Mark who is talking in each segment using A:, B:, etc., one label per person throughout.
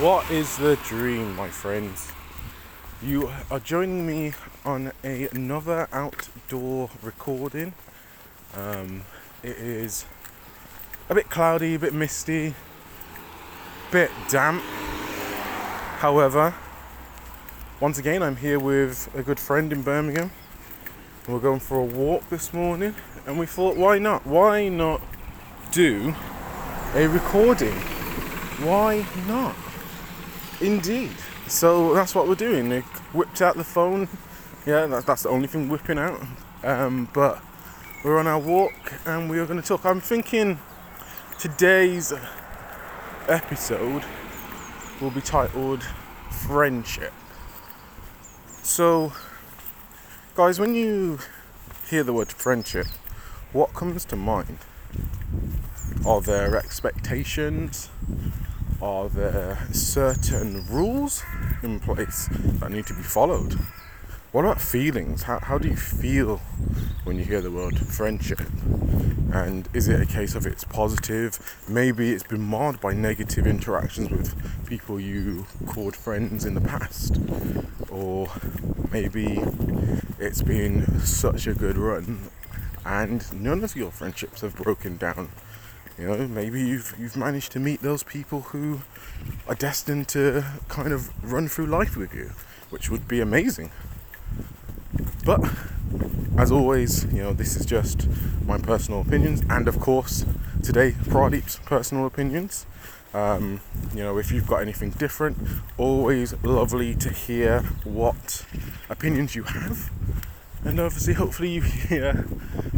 A: What is the dream, my friends? You are joining me on a, another outdoor recording. Um, it is a bit cloudy, a bit misty, a bit damp. However, once again, I'm here with a good friend in Birmingham. We're going for a walk this morning, and we thought, why not? Why not do a recording? Why not? Indeed. So that's what we're doing. We whipped out the phone. Yeah, that, that's the only thing whipping out. Um, but we're on our walk and we are going to talk. I'm thinking today's episode will be titled Friendship. So, guys, when you hear the word friendship, what comes to mind? Are there expectations? Are there certain rules in place that need to be followed? What about feelings? How, how do you feel when you hear the word friendship? And is it a case of it's positive? Maybe it's been marred by negative interactions with people you called friends in the past. Or maybe it's been such a good run and none of your friendships have broken down you know, maybe you've you've managed to meet those people who are destined to kind of run through life with you, which would be amazing. But as always, you know, this is just my personal opinions, and of course, today Pradeep's personal opinions. Um, you know, if you've got anything different, always lovely to hear what opinions you have and obviously hopefully you hear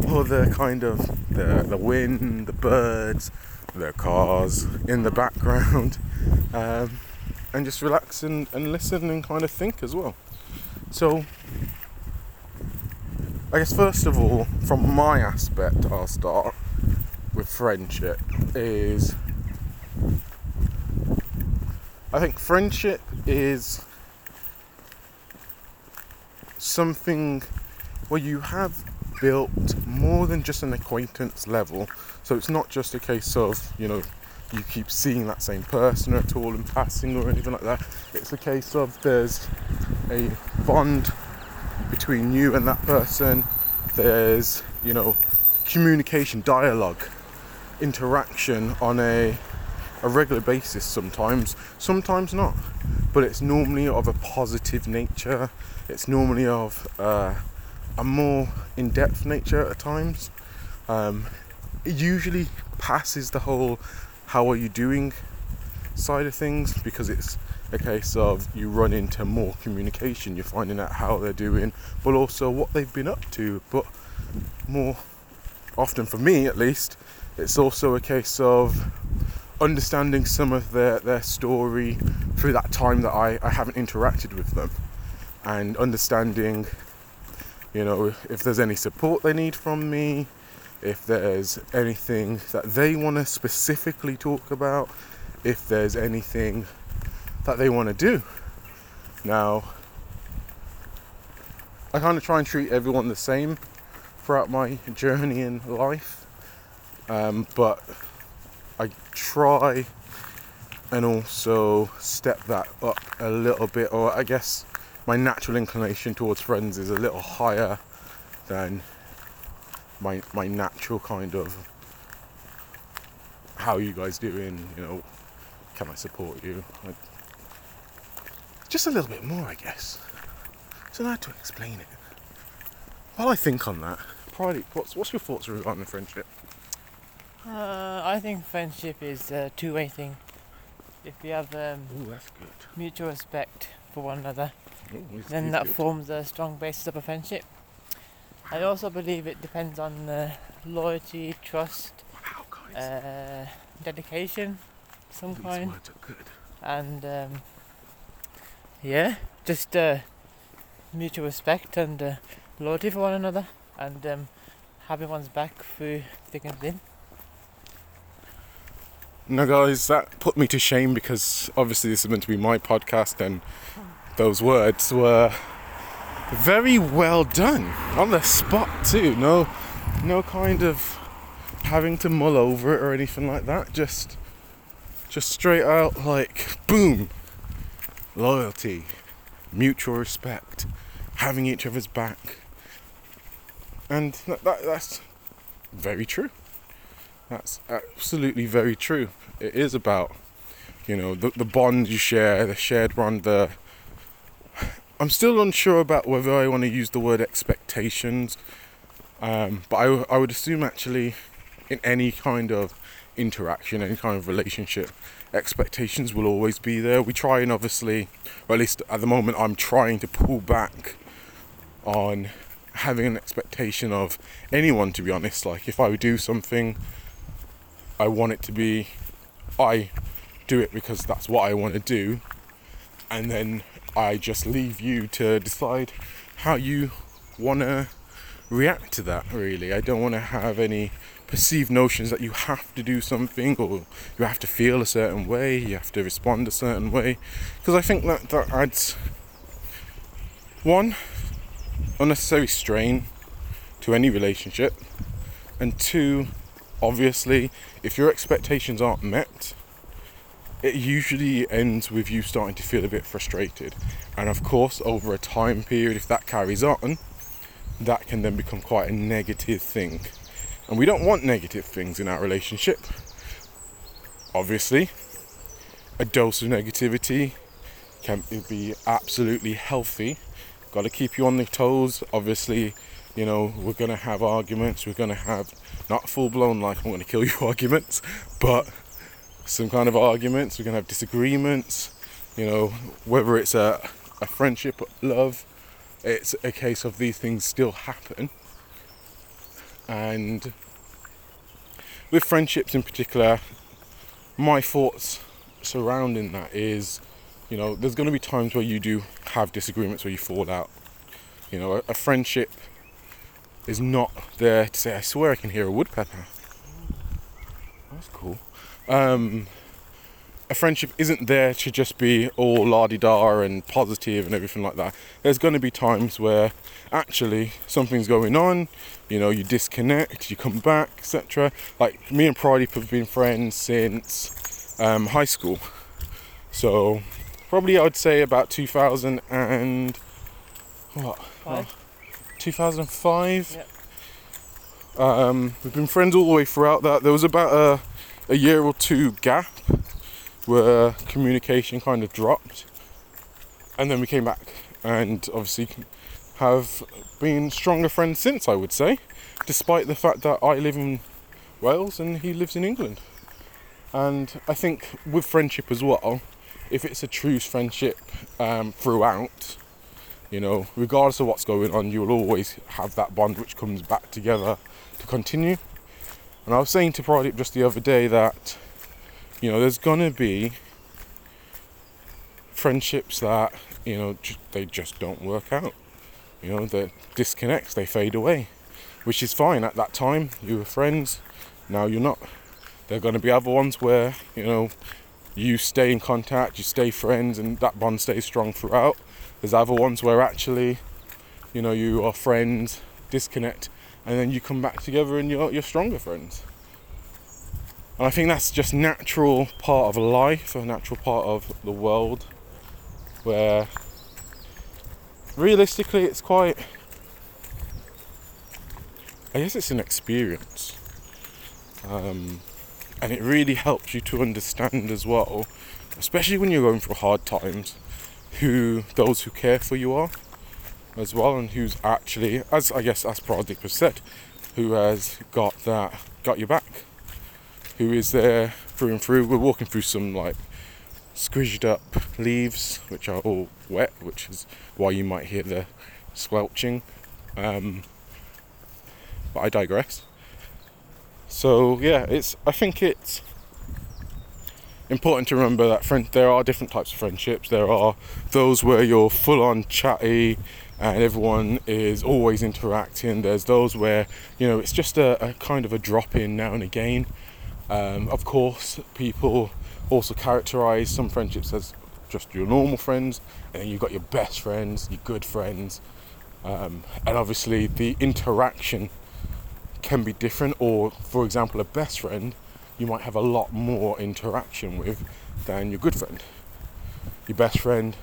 A: all the kind of the, the wind, the birds, the cars in the background um, and just relax and, and listen and kind of think as well. So I guess first of all, from my aspect, I'll start with friendship is I think friendship is something where you have built more than just an acquaintance level. So it's not just a case of, you know, you keep seeing that same person at all in passing or anything like that. It's a case of there's a bond between you and that person. There's, you know, communication, dialogue, interaction on a a regular basis sometimes, sometimes not. But it's normally of a positive nature. It's normally of uh, a more in-depth nature at times. Um, it usually passes the whole "how are you doing" side of things because it's a case of you run into more communication. You're finding out how they're doing, but also what they've been up to. But more often, for me at least, it's also a case of understanding some of their, their story through that time that I, I haven't interacted with them and understanding you know, if there's any support they need from me, if there's anything that they want to specifically talk about, if there's anything that they want to do. Now, I kind of try and treat everyone the same throughout my journey in life, um, but I try and also step that up a little bit, or I guess my natural inclination towards friends is a little higher than my my natural kind of how you guys doing? You know can i support you? I, just a little bit more i guess. So how to explain it. While i think on that Pride, what's what's your thoughts regarding friendship?
B: Uh, i think friendship is a two-way thing. If you have um,
A: Ooh, that's good.
B: mutual respect for one another
A: Ooh,
B: then that good. forms a strong basis of a friendship. I also believe it depends on uh, loyalty, trust,
A: wow,
B: uh, dedication, some
A: These
B: kind,
A: words are good.
B: and um, yeah, just uh, mutual respect and uh, loyalty for one another, and um, having one's back through thick and thin.
A: No, guys, that put me to shame because obviously this is meant to be my podcast and those words were very well done on the spot too. No, no kind of having to mull over it or anything like that. Just just straight out like boom, loyalty, mutual respect, having each other's back, and that, that, that's very true. That's absolutely very true. It is about, you know, the, the bond you share, the shared bond, the. I'm still unsure about whether I want to use the word expectations, um, but I, I would assume actually in any kind of interaction, any kind of relationship, expectations will always be there. We try and obviously, or at least at the moment, I'm trying to pull back on having an expectation of anyone, to be honest. Like, if I do something, I want it to be, I do it because that's what I want to do, and then I just leave you to decide how you want to react to that, really. I don't want to have any perceived notions that you have to do something or you have to feel a certain way, you have to respond a certain way, because I think that that adds one unnecessary strain to any relationship, and two, obviously, if your expectations aren't met, it usually ends with you starting to feel a bit frustrated. And of course, over a time period, if that carries on, that can then become quite a negative thing. And we don't want negative things in our relationship. Obviously, a dose of negativity can be absolutely healthy. Got to keep you on the toes. Obviously, you know, we're going to have arguments. We're going to have not full blown, like, I'm going to kill you arguments, but some kind of arguments. We're going to have disagreements. You know, whether it's a, a friendship, love, it's a case of these things still happen. And with friendships in particular, my thoughts surrounding that is, you know, there's going to be times where you do have disagreements where you fall out. You know, a, a friendship is not there to say, I swear I can hear a woodpecker. That's cool. Um, a friendship isn't there to just be all la di da and positive and everything like that. There's going to be times where actually something's going on, you know, you disconnect, you come back, etc. Like me and Pradeep have been friends since um, high school. So probably I would say about 2000 and what?
B: Five.
A: 2005.
B: Yep.
A: Um, we've been friends all the way throughout that. There was about a, a year or two gap where communication kind of dropped, and then we came back, and obviously have been stronger friends since. I would say, despite the fact that I live in Wales and he lives in England, and I think with friendship as well, if it's a true friendship um, throughout, you know, regardless of what's going on, you will always have that bond which comes back together to continue. And I was saying to Pradeep just the other day that, you know, there's gonna be friendships that, you know, they just don't work out. You know, the disconnects, they fade away, which is fine. At that time, you were friends, now you're not. There are gonna be other ones where, you know, you stay in contact, you stay friends, and that bond stays strong throughout. There's other ones where actually, you know, you are friends, disconnect, and then you come back together and you're, you're stronger friends. And I think that's just natural part of life, a natural part of the world, where realistically it's quite. I guess it's an experience. Um, and it really helps you to understand as well, especially when you're going through hard times, who those who care for you are as well, and who's actually, as I guess as Pradeep has said, who has got that got your back, who is there through and through. We're walking through some like squished up leaves, which are all wet, which is why you might hear the squelching. Um, but I digress. So yeah, it's. I think it's important to remember that friend. There are different types of friendships. There are those where you're full on chatty and everyone is always interacting. There's those where you know it's just a, a kind of a drop in now and again. Um, of course, people also characterize some friendships as just your normal friends, and then you've got your best friends, your good friends, um, and obviously the interaction can be different. Or, for example, a best friend you might have a lot more interaction with than your good friend. Your best friend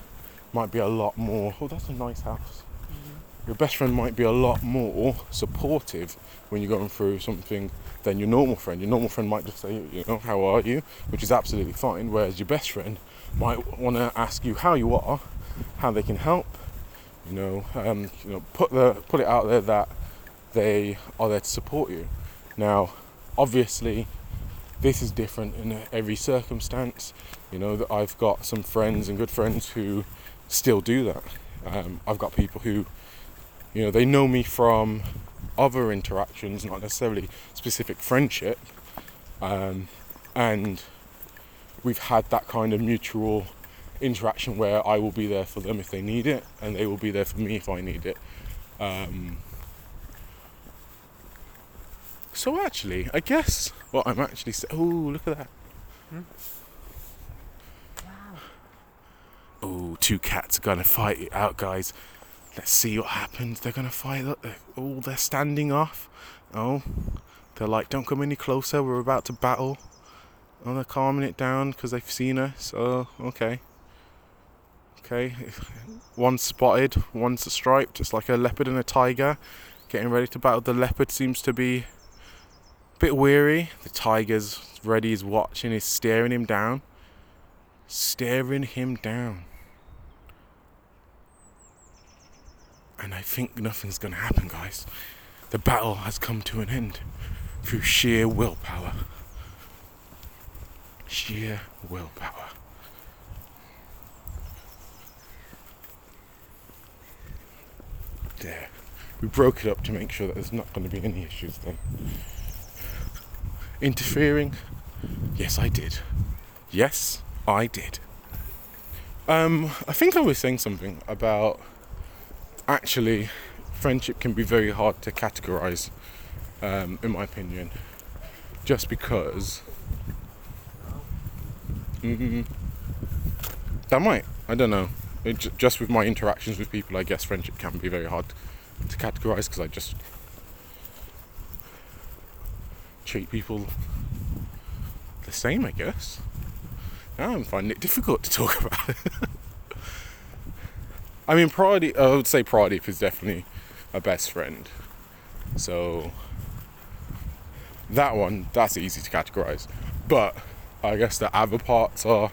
A: might be a lot more. Oh, that's a nice house. Your best friend might be a lot more supportive when you're going through something than your normal friend. Your normal friend might just say, you know, how are you, which is absolutely fine. Whereas your best friend might want to ask you how you are, how they can help. You know, um, you know, put the put it out there that they are there to support you. Now, obviously, this is different in every circumstance. You know that I've got some friends and good friends who still do that. Um, I've got people who, you know, they know me from other interactions, not necessarily specific friendship, um, and we've had that kind of mutual interaction where I will be there for them if they need it, and they will be there for me if I need it. Um, so actually, I guess what I'm actually saying. Oh, look at that.
B: Hmm?
A: Oh, two cats are gonna fight it out, guys. Let's see what happens. They're gonna fight. Look, they're, oh, they're standing off. Oh, they're like, don't come any closer. We're about to battle. Oh, they're calming it down because they've seen us. Oh, okay. Okay, one's spotted, one's striped. It's like a leopard and a tiger getting ready to battle. The leopard seems to be a bit weary. The tiger's ready, he's watching, he's staring him down. Staring him down. And I think nothing's gonna happen, guys. The battle has come to an end through sheer willpower. Sheer willpower. There. We broke it up to make sure that there's not going to be any issues then. Interfering? Yes, I did. Yes, I did. Um, I think I was saying something about actually friendship can be very hard to categorize, um, in my opinion, just because. Mm, that might. I don't know. It, just with my interactions with people, I guess friendship can be very hard to categorize because I just treat people the same, I guess. I'm finding it difficult to talk about. I mean, Pradeep, I would say Pradeep is definitely a best friend. So, that one, that's easy to categorize. But I guess the other parts are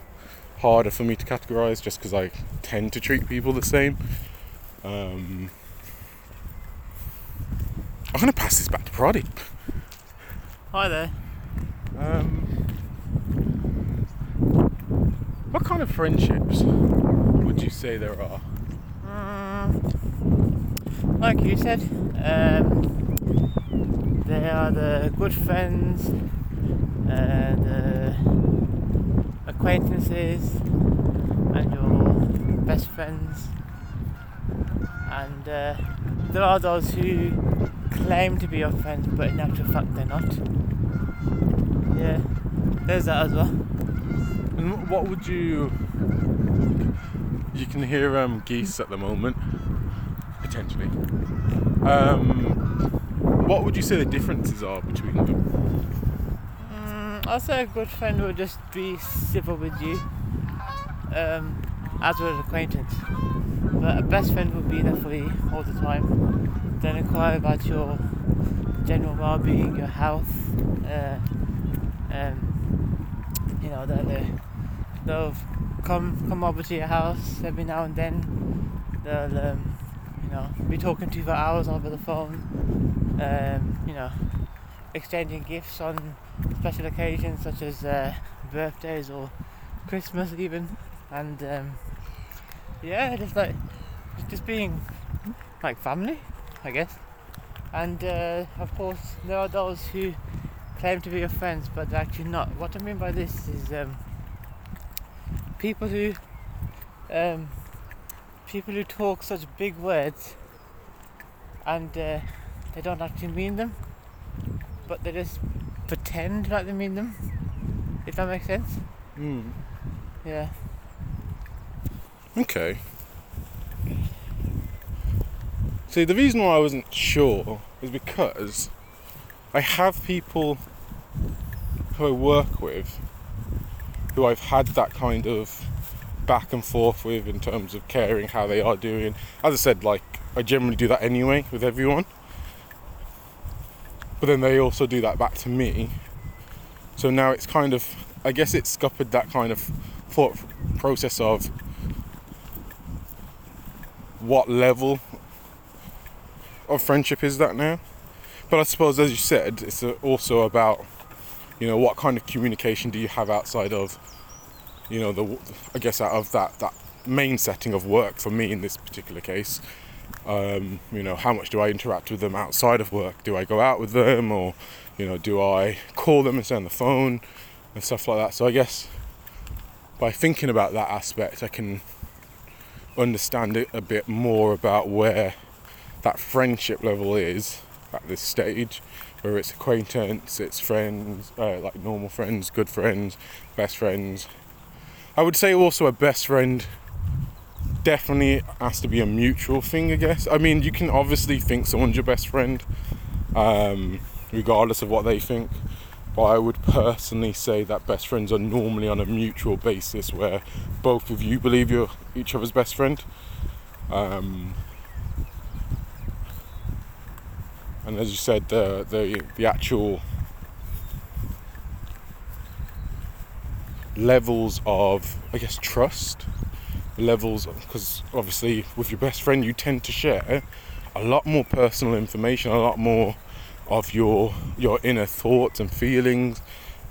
A: harder for me to categorize just because I tend to treat people the same. Um, I'm going to pass this back to Pradeep.
B: Hi there.
A: Um, what kind of friendships would you say there are?
B: Like you said, um, they are the good friends, uh, the acquaintances, and your best friends. And uh, there are those who claim to be your friends, but in actual fact they're not. Yeah, there's that as well.
A: And what would you? You can hear um, geese at the moment, potentially. Um, what would you say the differences are between them?
B: Mm, I'd say a good friend would just be civil with you, um, as would an acquaintance. But a best friend would be there for you all the time. Then inquire about your general well-being, your health. Uh, um, you know, they'll, they'll come come over to your house every now and then. They'll, um, you know, be talking to you for hours over the phone. Um, you know, exchanging gifts on special occasions such as uh, birthdays or Christmas even, and um, yeah, just like just being like family, I guess. And uh, of course, there are those who claim to be your friends, but they're actually not. What I mean by this is um, people who um, people who talk such big words and uh, they don't actually mean them but they just pretend like they mean them. If that makes sense.
A: Mm.
B: Yeah.
A: Okay. See, the reason why I wasn't sure is because I have people who I work with, who I've had that kind of back and forth with in terms of caring how they are doing. As I said, like I generally do that anyway with everyone. But then they also do that back to me. So now it's kind of, I guess it's scuppered that kind of thought process of what level of friendship is that now. But I suppose, as you said, it's also about, you know, what kind of communication do you have outside of, you know, the, I guess out of that that main setting of work for me in this particular case. Um, you know, how much do I interact with them outside of work? Do I go out with them, or, you know, do I call them and stay on the phone and stuff like that? So I guess by thinking about that aspect, I can understand it a bit more about where that friendship level is at this stage, where it's acquaintance, it's friends, uh, like normal friends, good friends, best friends. I would say also a best friend definitely has to be a mutual thing, I guess. I mean, you can obviously think someone's your best friend, um, regardless of what they think. But I would personally say that best friends are normally on a mutual basis where both of you believe you're each other's best friend. Um, and as you said, the the the actual levels of I guess trust levels because obviously with your best friend you tend to share a lot more personal information a lot more of your your inner thoughts and feelings.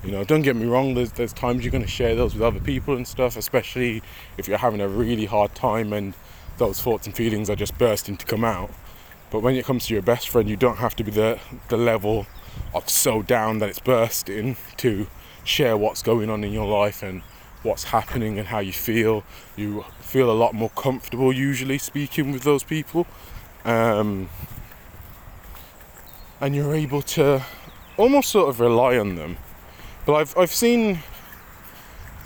A: You know don't get me wrong there's there's times you're going to share those with other people and stuff especially if you're having a really hard time and those thoughts and feelings are just bursting to come out. But when it comes to your best friend you don't have to be the the level of so down that it's bursting to share what's going on in your life and what's happening and how you feel. You feel a lot more comfortable usually speaking with those people. Um, and you're able to almost sort of rely on them. But I've, I've seen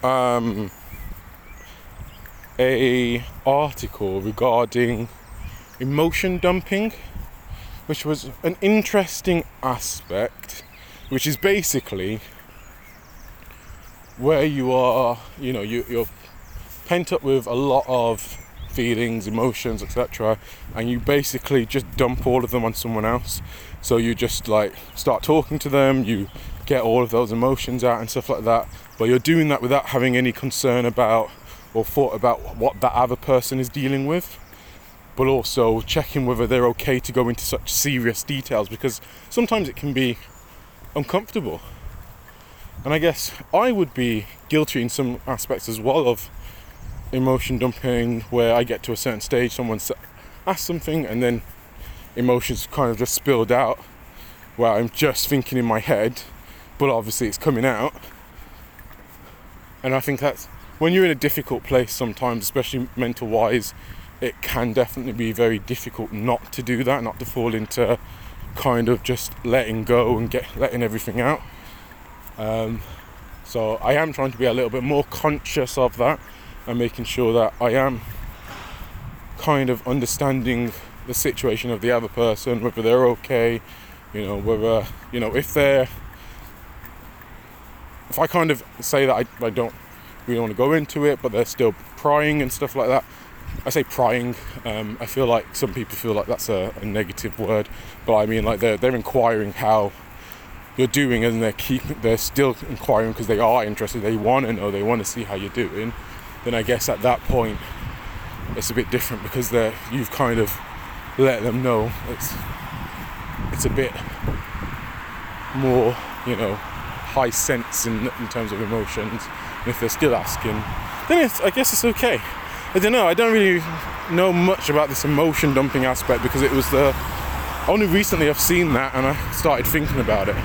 A: um, a article regarding emotion dumping, which was an interesting aspect, which is basically where you are, you know, you, you're pent up with a lot of feelings, emotions, etc., and you basically just dump all of them on someone else. So you just like start talking to them, you get all of those emotions out and stuff like that, but you're doing that without having any concern about or thought about what that other person is dealing with. But also checking whether they're okay to go into such serious details because sometimes it can be uncomfortable. And I guess I would be guilty in some aspects as well of emotion dumping, where I get to a certain stage, someone asks something, and then emotions kind of just spilled out, where I'm just thinking in my head, but obviously it's coming out. And I think that's when you're in a difficult place sometimes, especially mental wise, it can definitely be very difficult not to do that, not to fall into kind of just letting go and get letting everything out. Um, so I am trying to be a little bit more conscious of that and making sure that I am kind of understanding the situation of the other person, whether they're okay, you know, whether, you know, if they're, if I kind of say that I, I don't really want to go into it, but they're still prying and stuff like that. I say prying, um, I feel like some people feel like that's a, a negative word, but I mean like they're, they're inquiring how you're doing and they're keeping they're still inquiring because they are interested they want to know they want to see how you're doing then i guess at that point it's a bit different because they you've kind of let them know it's it's a bit more you know high sense in, in terms of emotions. And if they're still asking then it's, i guess it's okay. I don't know i don't really know much about this emotion dumping aspect because it was the only recently i've seen that and i started thinking about it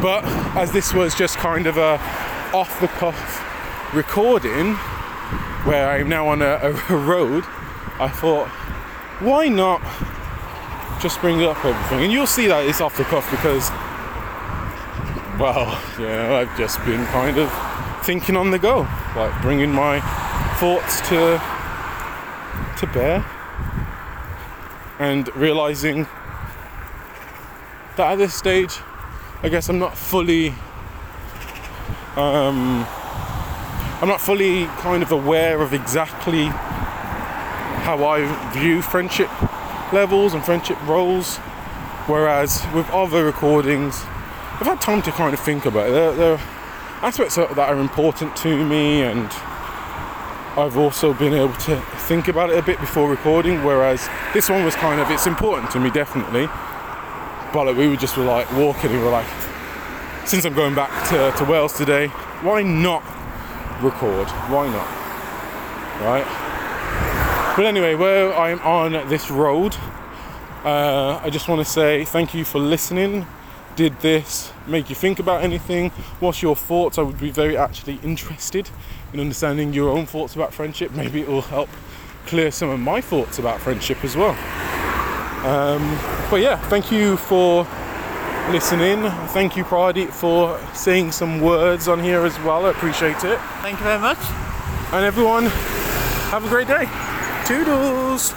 A: but as this was just kind of a off the cuff recording where I'm now on a, a road, I thought, why not just bring up everything? And you'll see that it's off the cuff because, well, you know, I've just been kind of thinking on the go, like bringing my thoughts to to bear and realizing that at this stage I guess I'm not fully Um, I'm not fully kind of aware of exactly how I view friendship levels and friendship roles. Whereas with other recordings, I've had time to kind of think about it. There, there are aspects that are important to me, and I've also been able to think about it a bit before recording. Whereas this one was kind of, it's important to me definitely. But like, we were just were like walking and we were like, since I'm going back to, to Wales today, why not record? Why not? Right? But anyway, where I'm on this road, uh, I just want to say thank you for listening. Did this make you think about anything? What's your thoughts? I would be very actually interested in understanding your own thoughts about friendship. Maybe it will help clear some of my thoughts about friendship as well. Um, but yeah, thank you for listening. Thank you, Pradeep, for saying some words on here as well. I appreciate it.
B: Thank you very much.
A: And everyone, have a great day. Toodles!